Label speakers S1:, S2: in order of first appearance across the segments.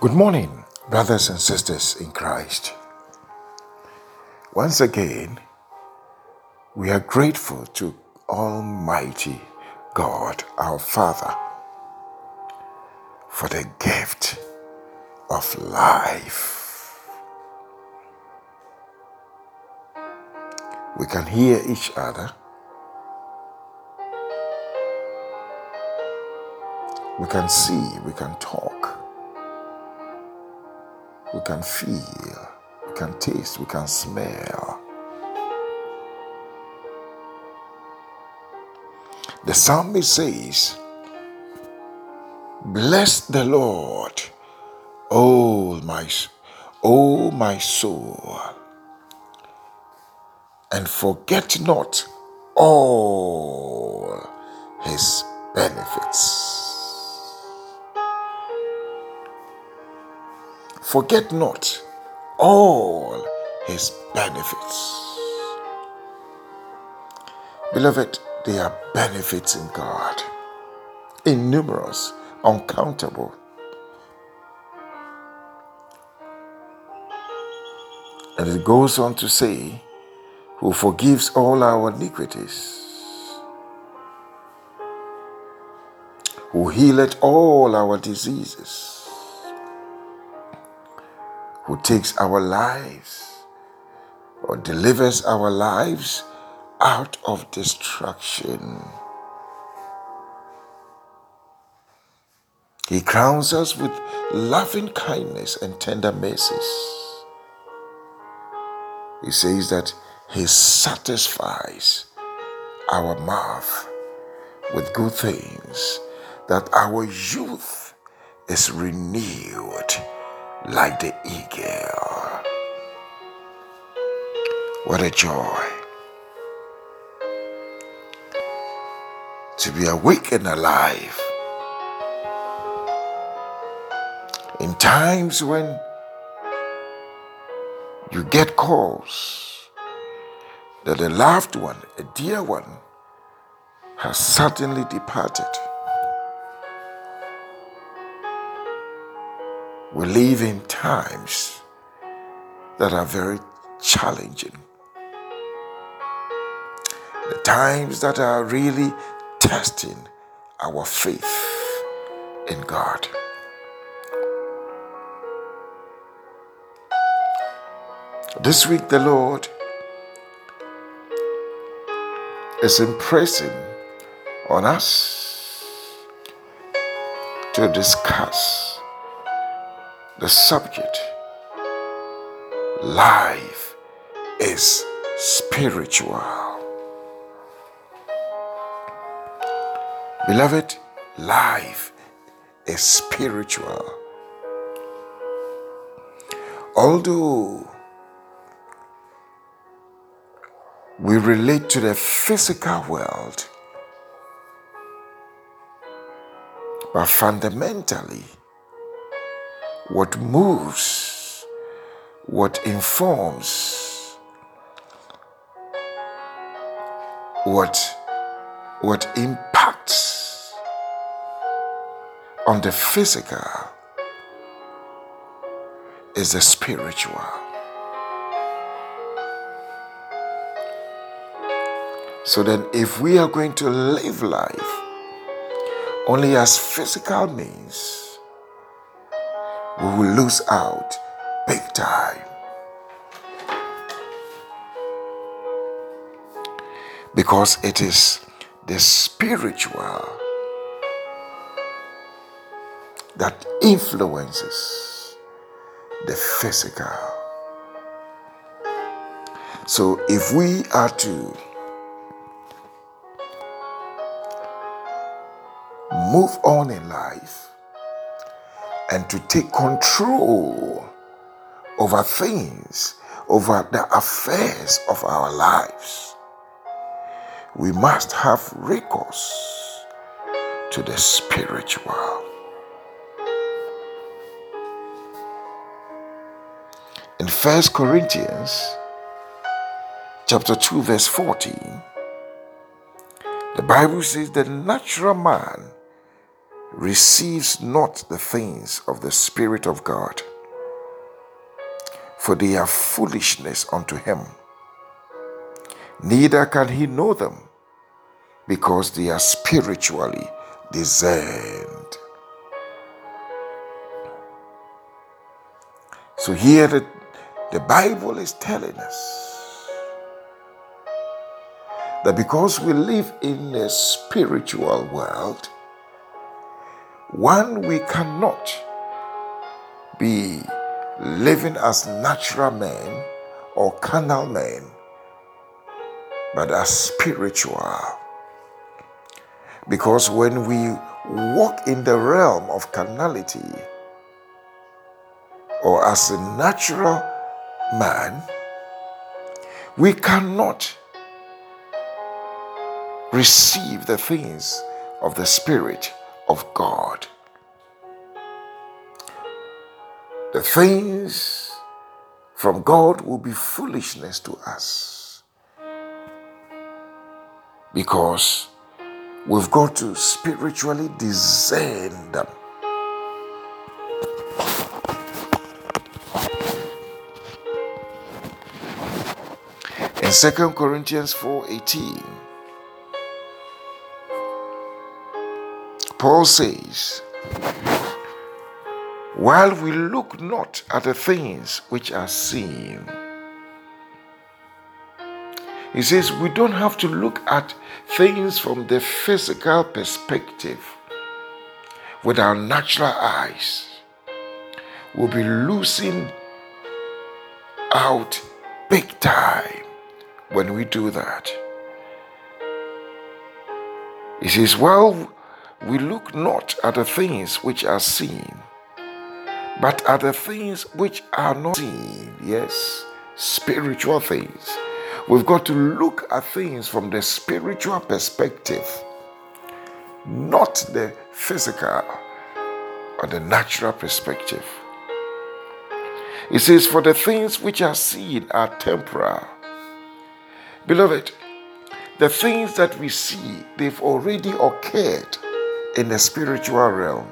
S1: Good morning, brothers and sisters in Christ. Once again, we are grateful to Almighty God, our Father, for the gift of life. We can hear each other. We can see, we can talk. We can feel, we can taste, we can smell. The psalmist says, Bless the Lord, O my, o my soul, and forget not all his benefits. Forget not all his benefits. Beloved, there are benefits in God, innumerous, uncountable. And it goes on to say, Who forgives all our iniquities, who healeth all our diseases who takes our lives or delivers our lives out of destruction. He crowns us with loving kindness and tender mercies. He says that He satisfies our mouth with good things, that our youth is renewed like the eagle. What a joy to be awake and alive in times when you get calls that a loved one, a dear one, has suddenly departed. We live in times that are very challenging. The times that are really testing our faith in God. This week, the Lord is impressing on us to discuss the subject life is spiritual. Beloved, life is spiritual. Although we relate to the physical world, but fundamentally, what moves, what informs, what, what impacts on the physical is the spiritual. So then, if we are going to live life only as physical means, we will lose out big time. Because it is the spiritual that influences the physical. So if we are to move on in life, and to take control over things, over the affairs of our lives. We must have recourse to the spiritual. In 1 Corinthians chapter 2 verse 14 the Bible says the natural man receives not the things of the Spirit of God, for they are foolishness unto him. Neither can he know them, because they are spiritually discerned. So here the, the Bible is telling us that because we live in a spiritual world, one, we cannot be living as natural men or carnal men, but as spiritual. Because when we walk in the realm of carnality, or as a natural man, we cannot receive the things of the Spirit of God. The things from God will be foolishness to us because we've got to spiritually discern them. In 2 Corinthians 4:18 Paul says, While we look not at the things which are seen, he says we don't have to look at things from the physical perspective with our natural eyes. We'll be losing out big time when we do that. He says, Well, we look not at the things which are seen, but at the things which are not seen. Yes, spiritual things. We've got to look at things from the spiritual perspective, not the physical or the natural perspective. It says, For the things which are seen are temporal. Beloved, the things that we see, they've already occurred in the spiritual realm.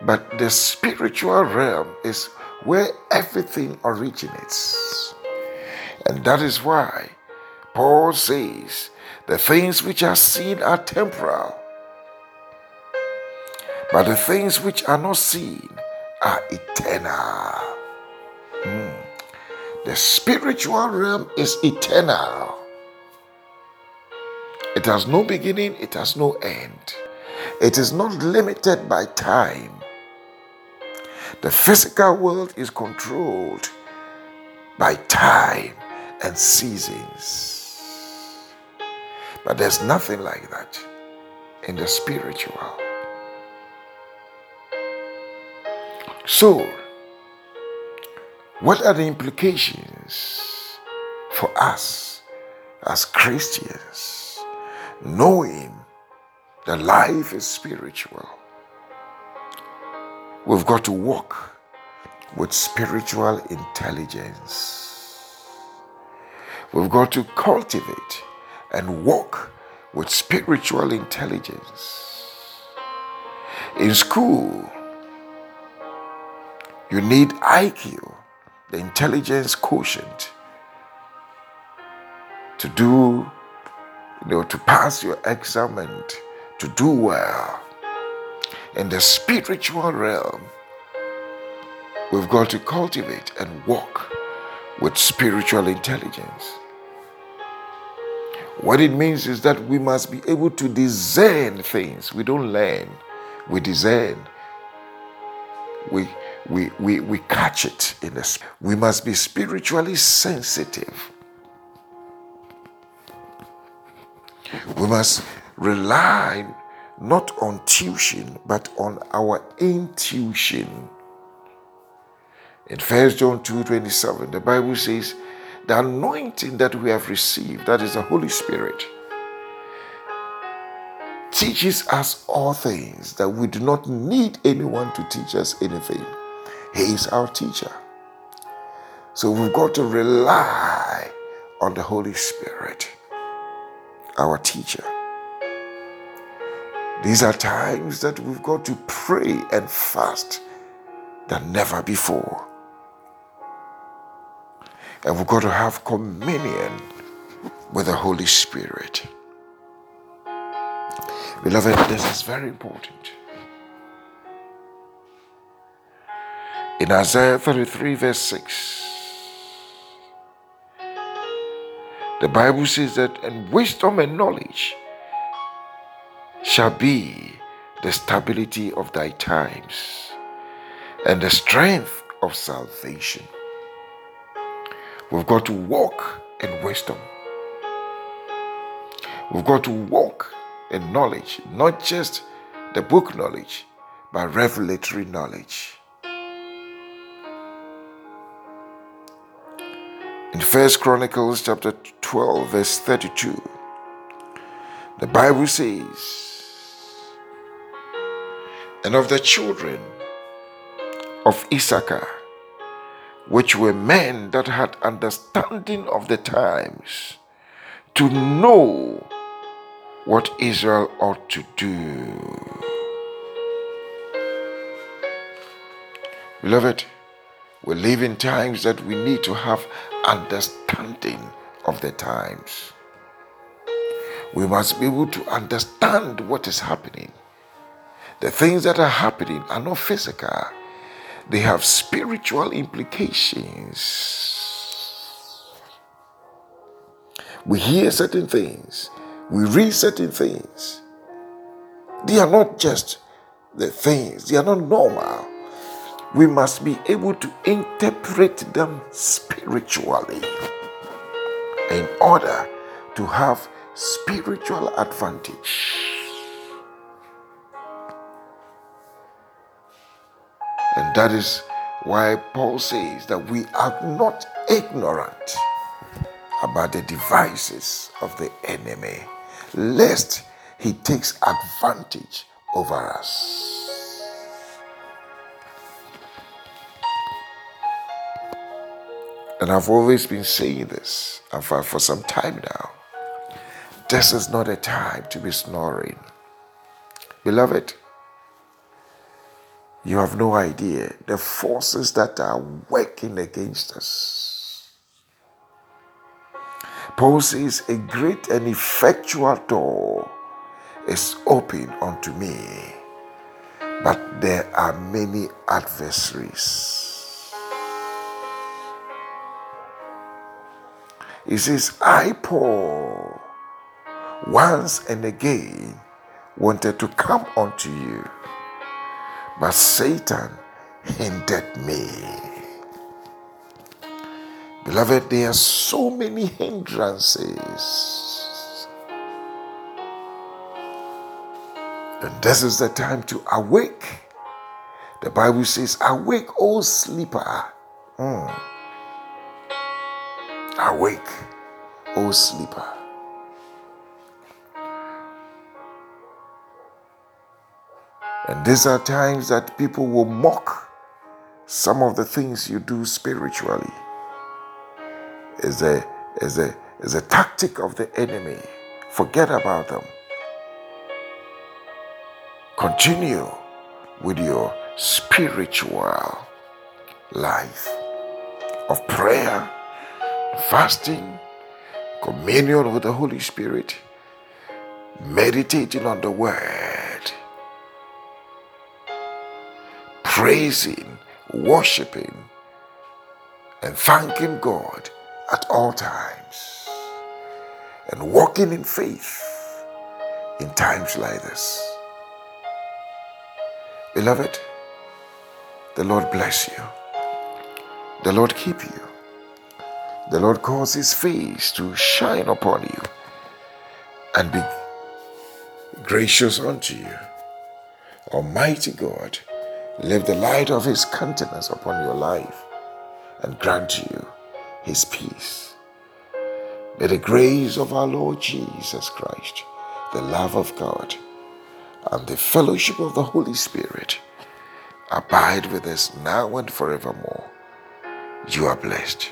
S1: But the spiritual realm is where everything originates. And that is why Paul says the things which are seen are temporal, but the things which are not seen are eternal. Mm. The spiritual realm is eternal. It has no beginning, it has no end. It is not limited by time. The physical world is controlled by time and seasons. But there's nothing like that in the spiritual. So, what are the implications for us as Christians? Knowing that life is spiritual, we've got to walk with spiritual intelligence. We've got to cultivate and walk with spiritual intelligence. In school, you need IQ, the intelligence quotient, to do you know, to pass your exam and to do well. In the spiritual realm, we've got to cultivate and walk with spiritual intelligence. What it means is that we must be able to discern things. We don't learn, we discern. We, we, we, we catch it in the we must be spiritually sensitive We must rely not on tuition, but on our intuition. In 1 John 2:27, the Bible says, the anointing that we have received, that is the Holy Spirit, teaches us all things that we do not need anyone to teach us anything. He is our teacher. So we've got to rely on the Holy Spirit. Our teacher. These are times that we've got to pray and fast than never before. And we've got to have communion with the Holy Spirit. Beloved, this is very important. In Isaiah 33, verse 6, the Bible says that, and wisdom and knowledge shall be the stability of thy times and the strength of salvation. We've got to walk in wisdom. We've got to walk in knowledge, not just the book knowledge, but revelatory knowledge. In First Chronicles chapter 12, verse 32, the Bible says, And of the children of Issachar, which were men that had understanding of the times, to know what Israel ought to do. Beloved, we live in times that we need to have understanding of the times. We must be able to understand what is happening. The things that are happening are not physical, they have spiritual implications. We hear certain things, we read certain things. They are not just the things, they are not normal. We must be able to interpret them spiritually in order to have spiritual advantage. And that is why Paul says that we are not ignorant about the devices of the enemy, lest he takes advantage over us. And I've always been saying this, for, for some time now. This is not a time to be snoring. Beloved, you have no idea the forces that are working against us. Paul says, A great and effectual door is open unto me, but there are many adversaries. He says, I, Paul, once and again wanted to come unto you but Satan hindered me. Beloved, there are so many hindrances. And this is the time to awake. The Bible says, Awake, O sleeper. Mm. Awake, O sleeper. And these are times that people will mock some of the things you do spiritually. Is a is a is a tactic of the enemy. Forget about them. Continue with your spiritual life of prayer, fasting, communion with the Holy Spirit, meditating on the Word praising, worshiping, and thanking God at all times, and walking in faith in times like this. Beloved, the Lord bless you. The Lord keep you. The Lord cause his face to shine upon you and be gracious unto you. Almighty God, let the light of his countenance upon your life and grant you his peace. May the grace of our Lord Jesus Christ, the love of God, and the fellowship of the Holy Spirit abide with us now and forevermore. You are blessed.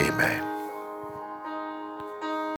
S1: Amen.